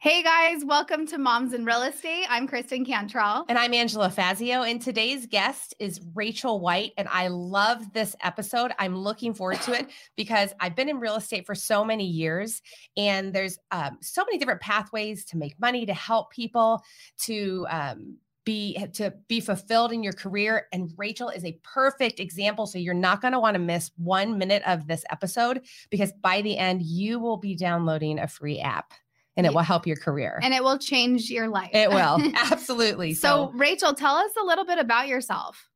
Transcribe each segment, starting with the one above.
Hey guys, welcome to Moms in Real Estate. I'm Kristen Cantrell. And I'm Angela Fazio. And today's guest is Rachel White. And I love this episode. I'm looking forward to it because I've been in real estate for so many years. And there's um, so many different pathways to make money, to help people, to um, be to be fulfilled in your career and Rachel is a perfect example so you're not going to want to miss 1 minute of this episode because by the end you will be downloading a free app and it will help your career. And it will change your life. It will. Absolutely. so, so, Rachel, tell us a little bit about yourself.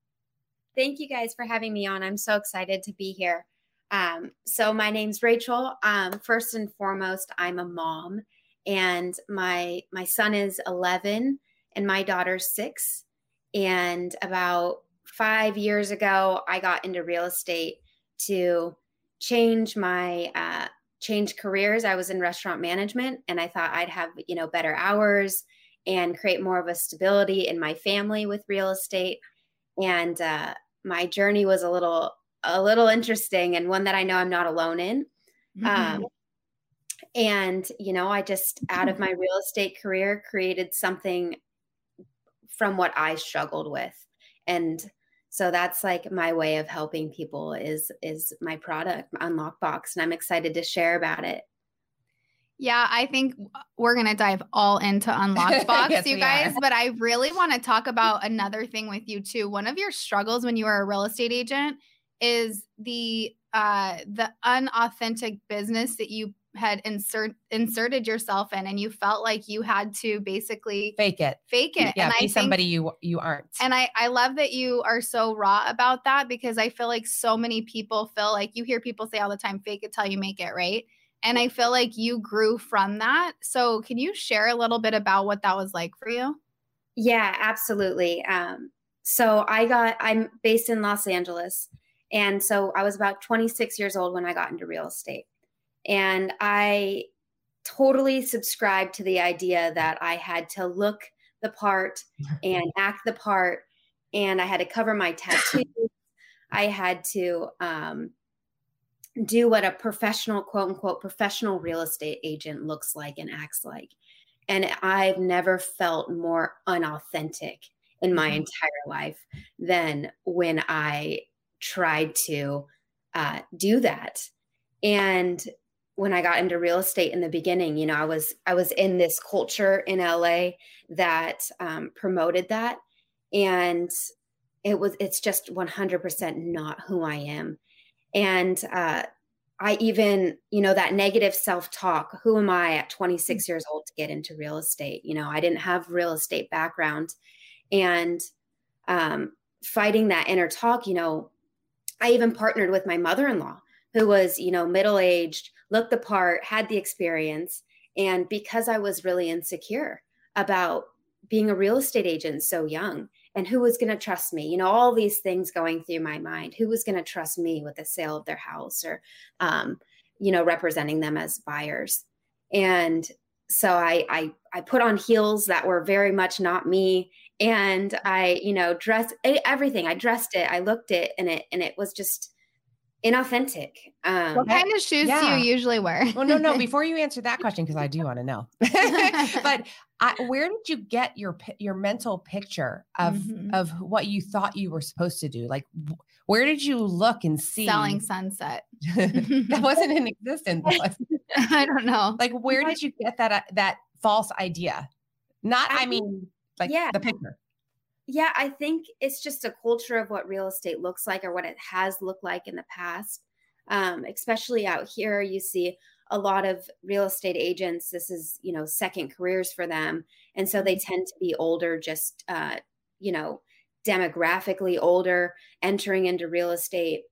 Thank you guys for having me on. I'm so excited to be here. Um, so, my name's Rachel. Um, first and foremost, I'm a mom, and my my son is 11 and my daughter's six. And about five years ago, I got into real estate to change my uh, change careers. I was in restaurant management and I thought I'd have, you know, better hours and create more of a stability in my family with real estate. And uh, my journey was a little a little interesting and one that I know I'm not alone in. Mm-hmm. Um, and you know, I just out of my real estate career created something from what I struggled with. And so that's like my way of helping people is is my product unlockbox and i'm excited to share about it yeah, I think we're going to dive all into Unlockbox, yes, you guys. But I really want to talk about another thing with you too. One of your struggles when you were a real estate agent is the uh, the unauthentic business that you had insert inserted yourself in and you felt like you had to basically fake it. fake it. Yeah and be I somebody you you aren't. And i i love that you are so raw about that because i feel like so many people feel like you hear people say all the time fake it till you make it right? And i feel like you grew from that. So can you share a little bit about what that was like for you? Yeah absolutely. Um so i got i'm based in los angeles. And so i was about 26 years old when i got into real estate and I totally subscribed to the idea that I had to look the part and act the part, and I had to cover my tattoos. I had to um, do what a professional, quote unquote, professional real estate agent looks like and acts like. And I've never felt more unauthentic in my mm-hmm. entire life than when I tried to uh, do that. And when I got into real estate in the beginning, you know, I was I was in this culture in LA that um, promoted that, and it was it's just 100% not who I am, and uh, I even you know that negative self talk. Who am I at 26 years old to get into real estate? You know, I didn't have real estate background, and um, fighting that inner talk. You know, I even partnered with my mother in law who was you know middle aged looked the part, had the experience. And because I was really insecure about being a real estate agent so young and who was going to trust me, you know, all these things going through my mind, who was going to trust me with the sale of their house or, um, you know, representing them as buyers. And so I, I, I put on heels that were very much not me. And I, you know, dressed everything. I dressed it, I looked it and it, and it was just, inauthentic. Um, what kind of shoes yeah. do you usually wear? well, no, no. Before you answer that question, because I do want to know, but I, where did you get your your mental picture of mm-hmm. of what you thought you were supposed to do? Like, where did you look and see selling sunset? that wasn't in existence. I don't know. Like, where did you get that uh, that false idea? Not, I, I mean, like yeah. the picture. Yeah, I think it's just a culture of what real estate looks like or what it has looked like in the past. Um, especially out here, you see a lot of real estate agents. This is, you know, second careers for them. And so they tend to be older, just, uh, you know, demographically older, entering into real estate.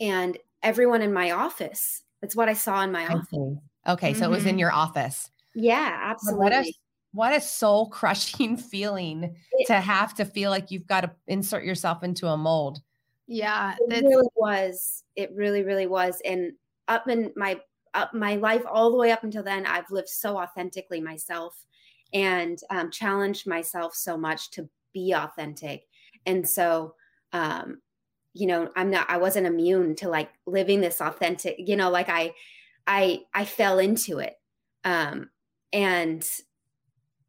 And everyone in my office, that's what I saw in my office. Okay. So mm-hmm. it was in mm-hmm. your office. Yeah, absolutely. What what a soul crushing feeling it, to have to feel like you've got to insert yourself into a mold. Yeah, it really was. It really, really was. And up in my up my life all the way up until then, I've lived so authentically myself and um, challenged myself so much to be authentic. And so, um, you know, I'm not. I wasn't immune to like living this authentic. You know, like I, I, I fell into it. Um, and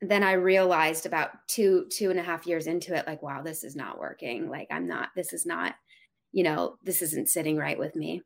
then I realized about two, two and a half years into it, like, wow, this is not working. Like, I'm not, this is not, you know, this isn't sitting right with me.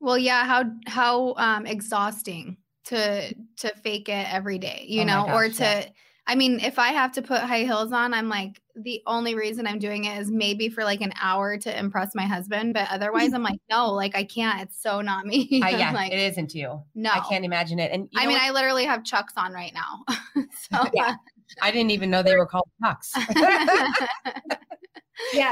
Well, yeah, how how um exhausting to to fake it every day, you oh know, gosh, or to yeah. I mean, if I have to put high heels on, I'm like the only reason I'm doing it is maybe for like an hour to impress my husband, but otherwise I'm like, no, like I can't. It's so not me. Uh, yeah, like, it isn't you. No, I can't imagine it. And I mean, what? I literally have chucks on right now. so yeah, I didn't even know they were called chucks. yeah,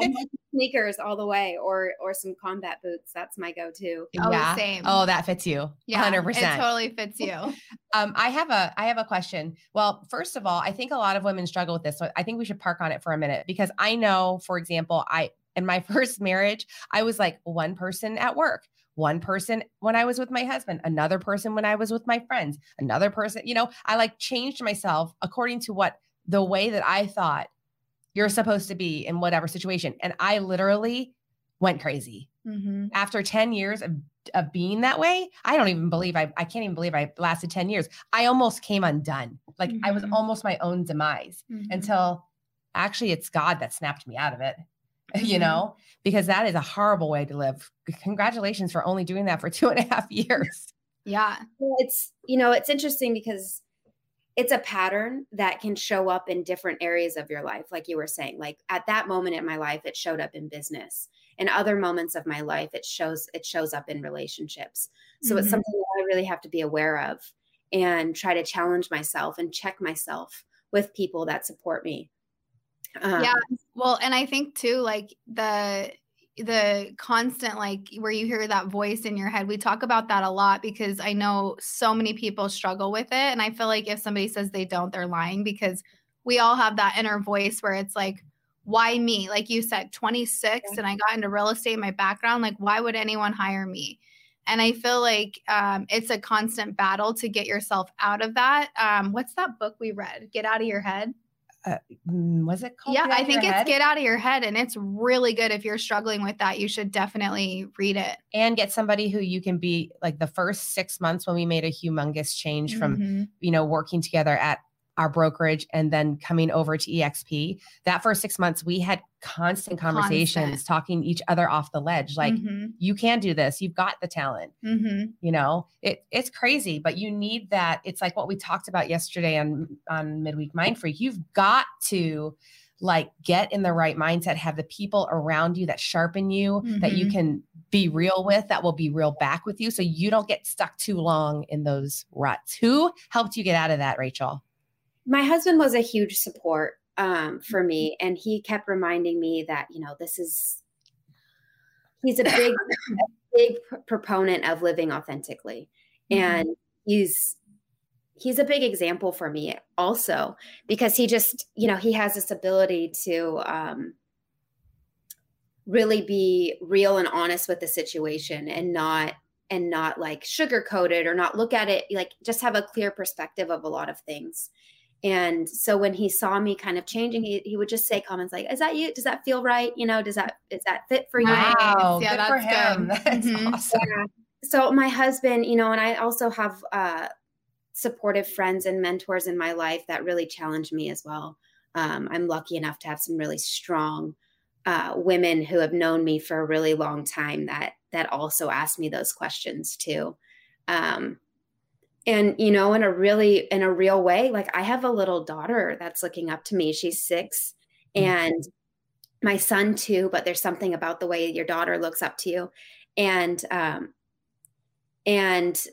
sneakers all the way, or or some combat boots. That's my go-to. Oh, yeah. same. Oh, that fits you. Yeah, hundred percent. It totally fits you. um, I have a I have a question. Well, first of all, I think a lot of women struggle with this. So I think we should park on it for a minute because I know, for example, I in my first marriage, I was like one person at work one person when I was with my husband, another person when I was with my friends, another person, you know, I like changed myself according to what the way that I thought you're supposed to be in whatever situation. And I literally went crazy. Mm-hmm. After 10 years of, of being that way, I don't even believe I, I can't even believe I lasted 10 years. I almost came undone. Like mm-hmm. I was mm-hmm. almost my own demise mm-hmm. until actually it's God that snapped me out of it, you mm-hmm. know, because that is a horrible way to live. Congratulations for only doing that for two and a half years. Yeah. It's, you know, it's interesting because it's a pattern that can show up in different areas of your life like you were saying like at that moment in my life it showed up in business. In other moments of my life it shows it shows up in relationships. So mm-hmm. it's something that i really have to be aware of and try to challenge myself and check myself with people that support me. Um, yeah well and i think too like the the constant like where you hear that voice in your head we talk about that a lot because i know so many people struggle with it and i feel like if somebody says they don't they're lying because we all have that inner voice where it's like why me? Like you said 26 and i got into real estate my background like why would anyone hire me? And i feel like um, it's a constant battle to get yourself out of that. Um, what's that book we read? Get out of your head uh, mm, was it called? Yeah, I think it's head? Get Out of Your Head. And it's really good. If you're struggling with that, you should definitely read it. And get somebody who you can be like the first six months when we made a humongous change from, mm-hmm. you know, working together at our brokerage and then coming over to EXP, that first six months, we had constant conversations, constant. talking each other off the ledge. Like, mm-hmm. you can do this. You've got the talent. Mm-hmm. You know, it, it's crazy, but you need that. It's like what we talked about yesterday on, on Midweek Mind Freak. You've got to like get in the right mindset, have the people around you that sharpen you, mm-hmm. that you mm-hmm. can be real with, that will be real back with you. So you don't get stuck too long in those ruts. Who helped you get out of that, Rachel? My husband was a huge support um, for me, and he kept reminding me that you know this is he's a big, a big proponent of living authentically, mm-hmm. and he's he's a big example for me also because he just you know he has this ability to um, really be real and honest with the situation and not and not like sugarcoat it or not look at it like just have a clear perspective of a lot of things and so when he saw me kind of changing, he, he would just say comments like, "Is that you? Does that feel right? You know, does that is that fit for you?" Wow, yeah, good for him. Good. That's mm-hmm. awesome. Yeah. So my husband, you know, and I also have uh, supportive friends and mentors in my life that really challenge me as well. Um, I'm lucky enough to have some really strong uh, women who have known me for a really long time that that also ask me those questions too. Um, and you know in a really in a real way like i have a little daughter that's looking up to me she's six and my son too but there's something about the way your daughter looks up to you and um and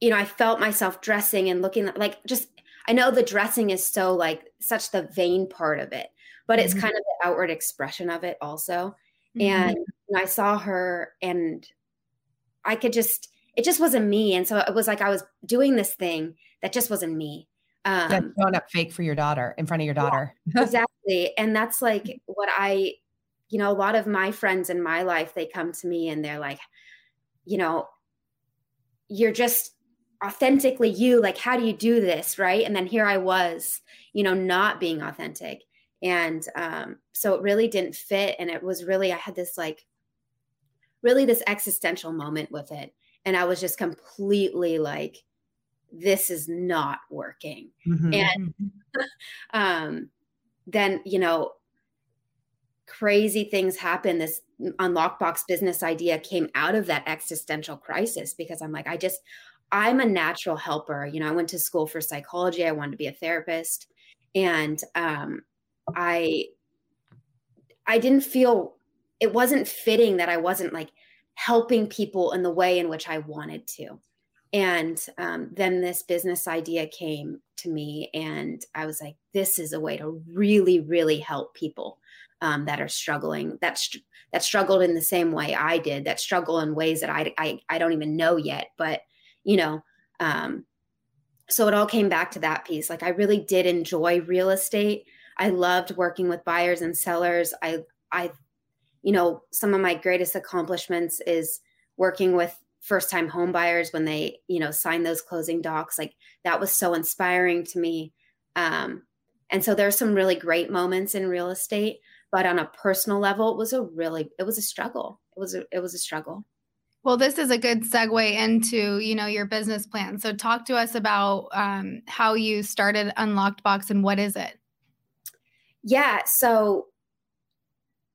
you know i felt myself dressing and looking like just i know the dressing is so like such the vain part of it but it's mm-hmm. kind of the outward expression of it also mm-hmm. and i saw her and i could just it just wasn't me and so it was like i was doing this thing that just wasn't me um, yeah, showing up fake for your daughter in front of your daughter. Yeah, exactly. And that's like what I, you know, a lot of my friends in my life, they come to me and they're like, you know, you're just authentically you. Like, how do you do this? Right. And then here I was, you know, not being authentic. And um, so it really didn't fit. And it was really, I had this like, really this existential moment with it. And I was just completely like, this is not working. Mm-hmm. And um, then, you know, crazy things happen. This unlockbox business idea came out of that existential crisis because I'm like, I just, I'm a natural helper. You know, I went to school for psychology, I wanted to be a therapist. And um, I, I didn't feel it wasn't fitting that I wasn't like helping people in the way in which I wanted to. And um, then this business idea came to me, and I was like, this is a way to really, really help people um, that are struggling, that, str- that struggled in the same way I did, that struggle in ways that I, I, I don't even know yet. But, you know, um, so it all came back to that piece. Like, I really did enjoy real estate. I loved working with buyers and sellers. I, I, you know, some of my greatest accomplishments is working with first time home buyers when they you know sign those closing docs like that was so inspiring to me. Um, and so there's some really great moments in real estate but on a personal level it was a really it was a struggle. It was a, it was a struggle. Well this is a good segue into you know your business plan. So talk to us about um, how you started unlockbox and what is it? Yeah so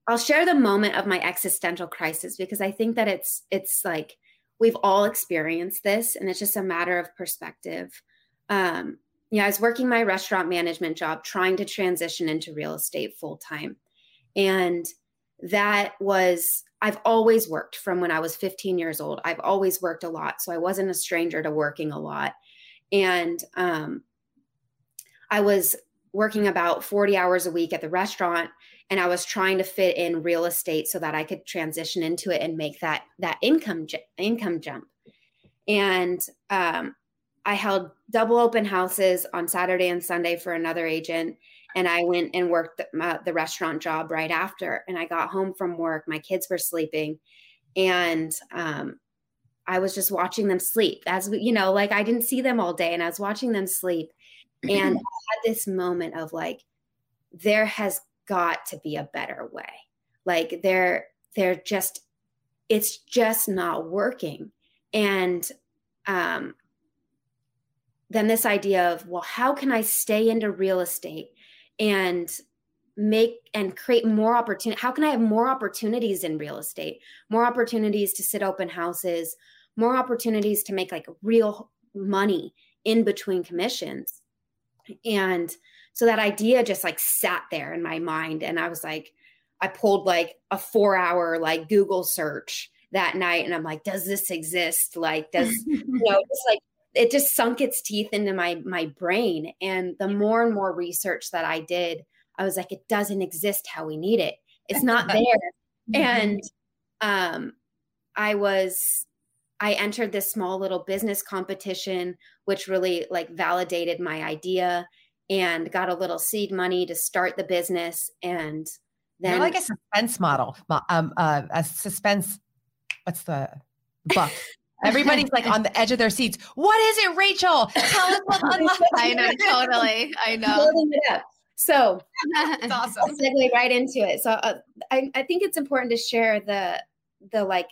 i'll share the moment of my existential crisis because i think that it's it's like we've all experienced this and it's just a matter of perspective. Um, yeah i was working my restaurant management job trying to transition into real estate full time and that was i've always worked from when i was 15 years old. I've always worked a lot so i wasn't a stranger to working a lot. And um, i was working about 40 hours a week at the restaurant and I was trying to fit in real estate so that I could transition into it and make that that income income jump. And um, I held double open houses on Saturday and Sunday for another agent, and I went and worked the, my, the restaurant job right after. And I got home from work, my kids were sleeping, and um, I was just watching them sleep. As you know, like I didn't see them all day, and I was watching them sleep, and I had this moment of like, there has got to be a better way. Like they're they're just it's just not working. And um then this idea of well how can I stay into real estate and make and create more opportunity how can i have more opportunities in real estate more opportunities to sit open houses more opportunities to make like real money in between commissions and so that idea just like sat there in my mind. And I was like, I pulled like a four hour like Google search that night. And I'm like, does this exist? Like, does, you know, just like, it just sunk its teeth into my my brain and the more and more research that i did i was like it doesn't exist how we need it it's not there and um i was i entered this small little business competition which really like validated my idea and got a little seed money to start the business. And then You're like a suspense model um uh, a suspense what's the book? Everybody's like on the edge of their seats. What is it rachel? Tell us what i know totally. I know. So that's awesome. I'll segue right into it. So uh, I, I think it's important to share the the like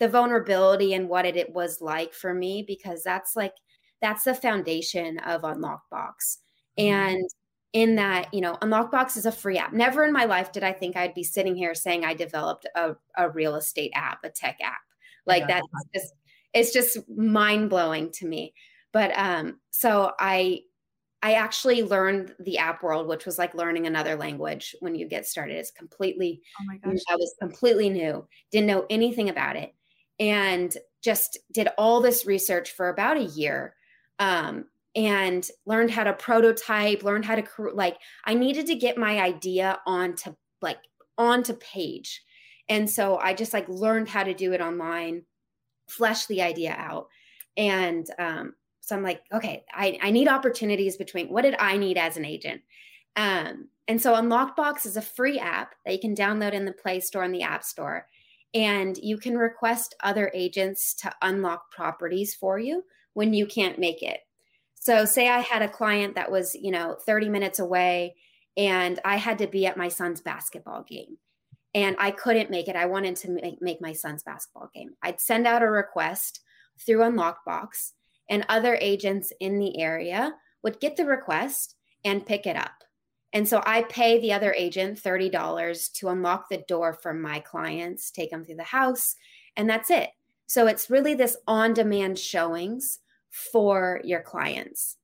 the vulnerability and what it, it was like for me because that's like that's the foundation of Unlockbox. Mm-hmm. And in that, you know, Unlockbox is a free app. Never in my life did I think I'd be sitting here saying I developed a, a real estate app, a tech app. Like yeah. that's just it's just mind blowing to me. But um, so I I actually learned the app world, which was like learning another language when you get started. It's completely, oh my gosh, I was completely new, didn't know anything about it, and just did all this research for about a year. Um, and learned how to prototype, learned how to like I needed to get my idea onto like onto page. And so I just like learned how to do it online, flesh the idea out. And um, so I'm like, okay, I, I need opportunities between what did I need as an agent? Um, and so Unlockbox is a free app that you can download in the Play Store and the App Store. And you can request other agents to unlock properties for you when you can't make it. So, say I had a client that was, you know, 30 minutes away and I had to be at my son's basketball game and I couldn't make it. I wanted to make, make my son's basketball game. I'd send out a request through Unlockbox and other agents in the area would get the request and pick it up. And so I pay the other agent $30 to unlock the door for my clients, take them through the house, and that's it. So it's really this on demand showings for your clients.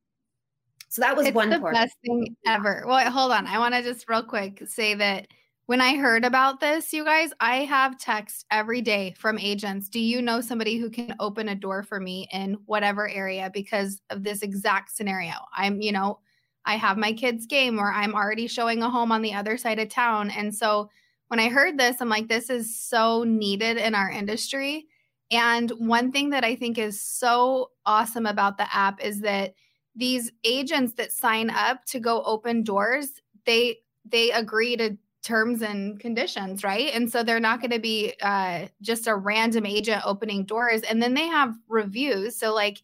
So that was it's one the part. best thing ever. Well, hold on. I want to just real quick say that when I heard about this, you guys, I have text every day from agents. Do you know somebody who can open a door for me in whatever area because of this exact scenario? I'm, you know, I have my kids' game or I'm already showing a home on the other side of town. And so when I heard this, I'm like, this is so needed in our industry. And one thing that I think is so awesome about the app is that these agents that sign up to go open doors, they they agree to terms and conditions, right? And so they're not going to be uh, just a random agent opening doors. And then they have reviews. So, like,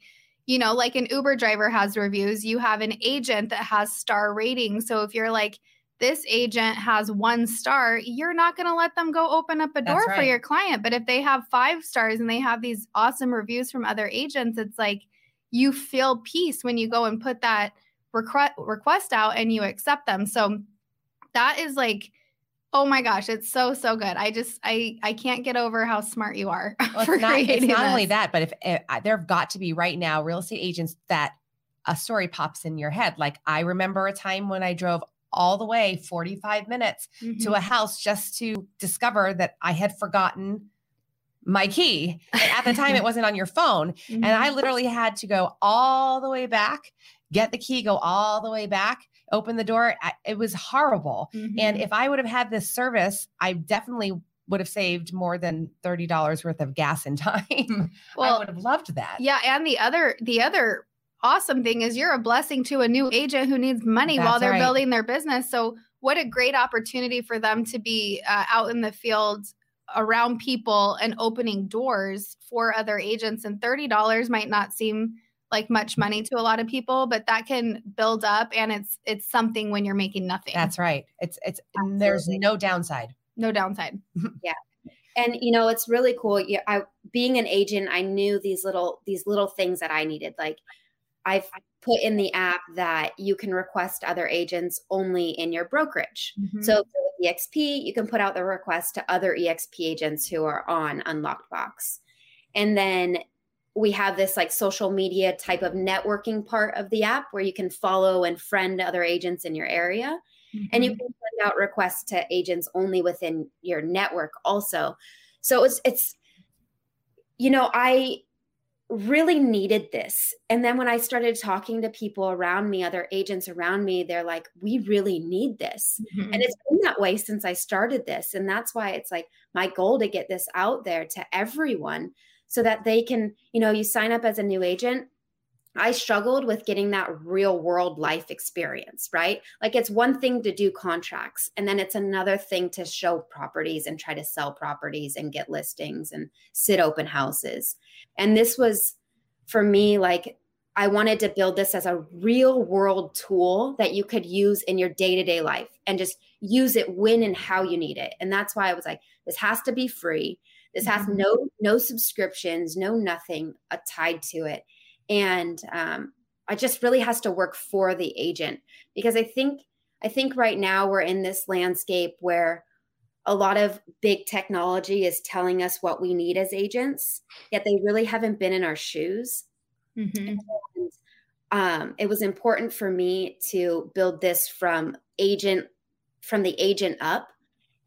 you know, like an Uber driver has reviews, you have an agent that has star ratings. So if you're like, this agent has one star, you're not going to let them go open up a door right. for your client. But if they have five stars and they have these awesome reviews from other agents, it's like you feel peace when you go and put that request request out and you accept them. So that is like Oh my gosh, it's so so good. I just I I can't get over how smart you are. Well, it's not, it's not only that, but if, if uh, there've got to be right now real estate agents that a story pops in your head. Like I remember a time when I drove all the way 45 minutes mm-hmm. to a mm-hmm. house just to discover that I had forgotten my key. And at the time, it wasn't on your phone. Mm-hmm. And I literally had to go all the way back, get the key, go all the way back open the door. I, it was horrible. Mm-hmm. And if I would have had this service, I definitely would have saved more than $30 worth of gas and time. Well, I would have loved that. Yeah. And the other, the other awesome thing is you're a blessing to a new agent who needs money That's while they're right. building their business. So what a great opportunity for them to be uh, out in the field around people and opening doors for other agents and $30 might not seem like much money to a lot of people, but that can build up and it's it's something when you're making nothing. That's right. It's it's there's no downside. No downside. yeah. And you know, it's really cool. Yeah, I being an agent, I knew these little these little things that I needed. Like I've put in the app that you can request other agents only in your brokerage. Mm-hmm. So with EXP, you can put out the request to other EXP agents who are on Unlockbox. And then we have this like social media type of networking part of the app where you can follow and friend other agents in your area. Mm-hmm. And you mm-hmm. can send out requests to agents only within your network also. So it's it's you know, I really needed this. And then when I started talking to people around me, other agents around me, they're like, we really need this. Mm-hmm. And it's been that way since I started this. And that's why it's like my goal to get this out there to everyone so that they can, you know, you sign up as a new agent. I struggled with getting that real world life experience, right? Like it's one thing to do contracts, and then it's another thing to show properties and try to sell properties and get listings and sit open houses. And this was for me like I wanted to build this as a real world tool that you could use in your day to day life and just use it when and how you need it. And that's why I was like, this has to be free. This has mm-hmm. no no subscriptions, no nothing uh, tied to it, and um, it just really has to work for the agent because I think I think right now we're in this landscape where a lot of big technology is telling us what we need as agents, yet they really haven't been in our shoes. Mm-hmm. um, it was important for me to build this from agent from the agent up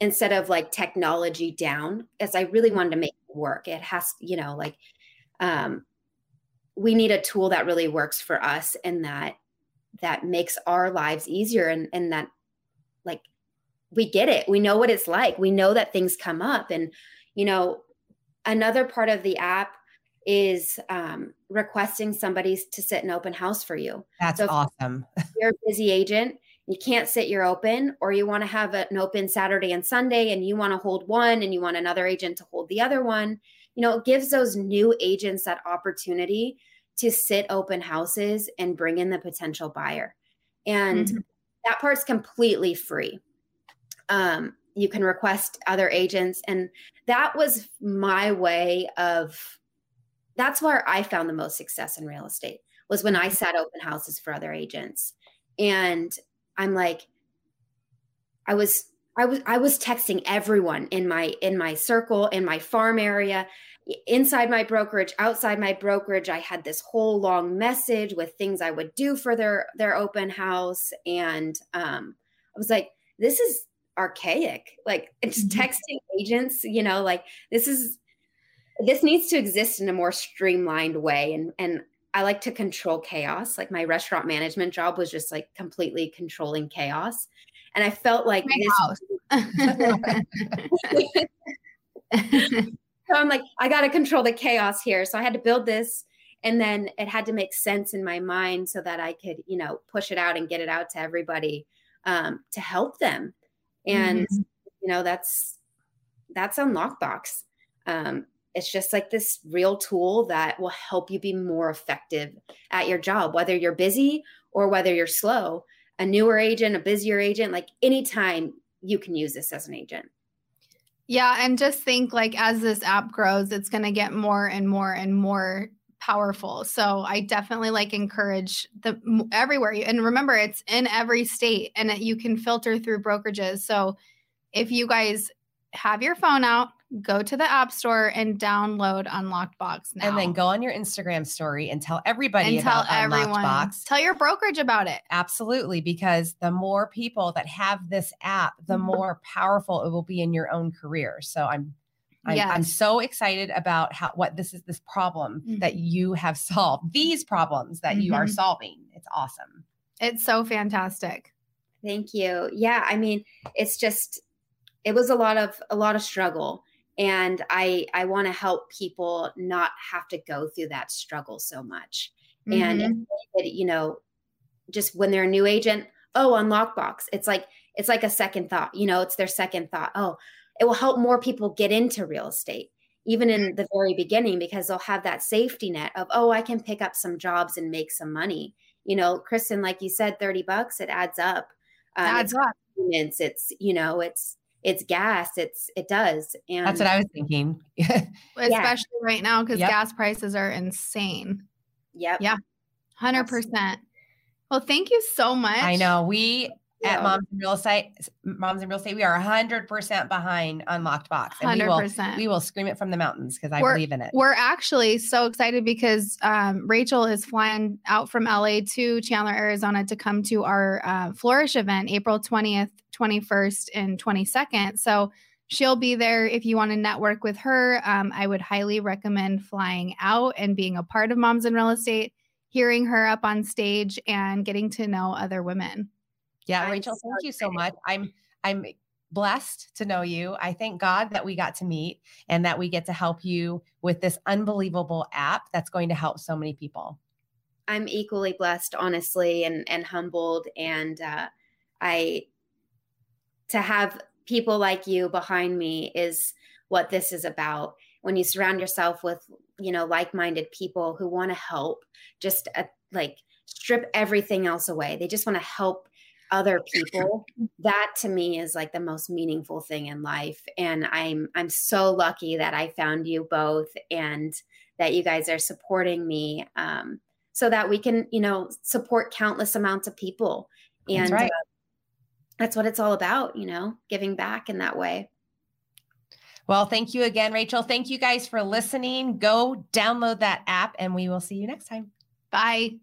instead of like technology down as i really wanted to make it work. It has you know like um, we need a tool that really works for us and that that makes our lives easier and and that like we get it. We know what it's like. We know that things come up. And you know another part of the app is um, requesting somebody to sit an open house for you. That's so awesome. you're a busy agent, you can't sit your open, or you want to have an open Saturday and Sunday and you want to hold one and you want another agent to hold the other one. You know, it gives those new agents that opportunity to sit open houses and bring in the potential buyer. And mm-hmm. that part's completely free. Um, you can request other agents. And that was my way of that's where I found the most success in real estate was when I sat open houses for other agents. And I'm like, I was I was I was texting everyone in my in my circle in my farm area inside my brokerage outside my brokerage. I had this whole long message with things I would do for their their open house. And um I was like this is archaic. Like it's mm-hmm. texting agents you know like this is this needs to exist in a more streamlined way. And and I like to control chaos. Like my restaurant management job was just like completely controlling chaos. And I felt like my this So I'm like I got to control the chaos here. So I had to build this and then it had to make sense in my mind so that I could, you know, push it out and get it out to everybody um, to help them. And mm-hmm. you know, that's that's Unlockbox. Um, it's just like this real tool that will help you be more effective at your job, whether you're busy or whether you're slow. A newer agent, a busier agent, like anytime you can use this as an agent. Yeah. And just think like as this app grows, it's going to get more and more and more powerful. So I definitely like encourage the everywhere. And remember, it's in every state and that you can filter through brokerages. So if you guys have your phone out, go to the app store and download Unlocked Box now. And then go on your Instagram story and tell everybody and about tell everyone. Unlockbox. Tell your brokerage about it. Absolutely, because the more people that have this app, the mm-hmm. more powerful it will be in your own career. So I'm I'm, yes. I'm so excited about how what this is this problem mm-hmm. that you have solved. These problems that mm-hmm. you are mm-hmm. solving. It's awesome. It's so fantastic. Thank you. Yeah, I mean, it's just it was a lot of a lot of struggle and i i want to help people not have to go through that struggle so much. Mm-hmm. and you know just when they're a new agent oh unlockbox it's like it's like a second thought you know it's their second thought oh it will help more people get into real estate even in the very beginning because they'll have that safety net of oh i can pick up some jobs and make some money. You know kristen like you said 30 bucks it adds up. Um, adds up. it's, it's you know it's it's gas it's it does and that's what i was thinking. Especially yeah. right now because yep. gas prices are insane. Yep. Yeah 100% well thank you so much. i know we yeah. at moms in real estate moms in real estate we are 100% behind unlockbox and 100%. we will we will scream it from the mountains because i we're, believe in it we're actually so excited because um, rachel is flying out from la to chandler arizona to come to our uh, flourish event april 20th 21st and 22nd. So she'll be there if you want to network with her. Um, I would highly recommend flying out and being a part of Moms in Real Estate, hearing her up on stage and getting to know other women. Yeah, Rachel, thank you so much. I'm I'm blessed to know you. I thank God that we got to meet and that we get to help you with this unbelievable app that's going to help so many people. I'm equally blessed, honestly, and and humbled, and uh, I to have people like you behind me is what this is about when you surround yourself with you know like-minded people who want to help just uh, like strip everything else away they just want to help other people that to me is like the most meaningful thing in life and i'm i'm so lucky that i found you both and that you guys are supporting me um, so that we can you know support countless amounts of people and right. uh, that's what it's all about, you know, giving back in that way. Well, thank you again, Rachel. Thank you guys for listening. Go download that app and we will see you next time. Bye.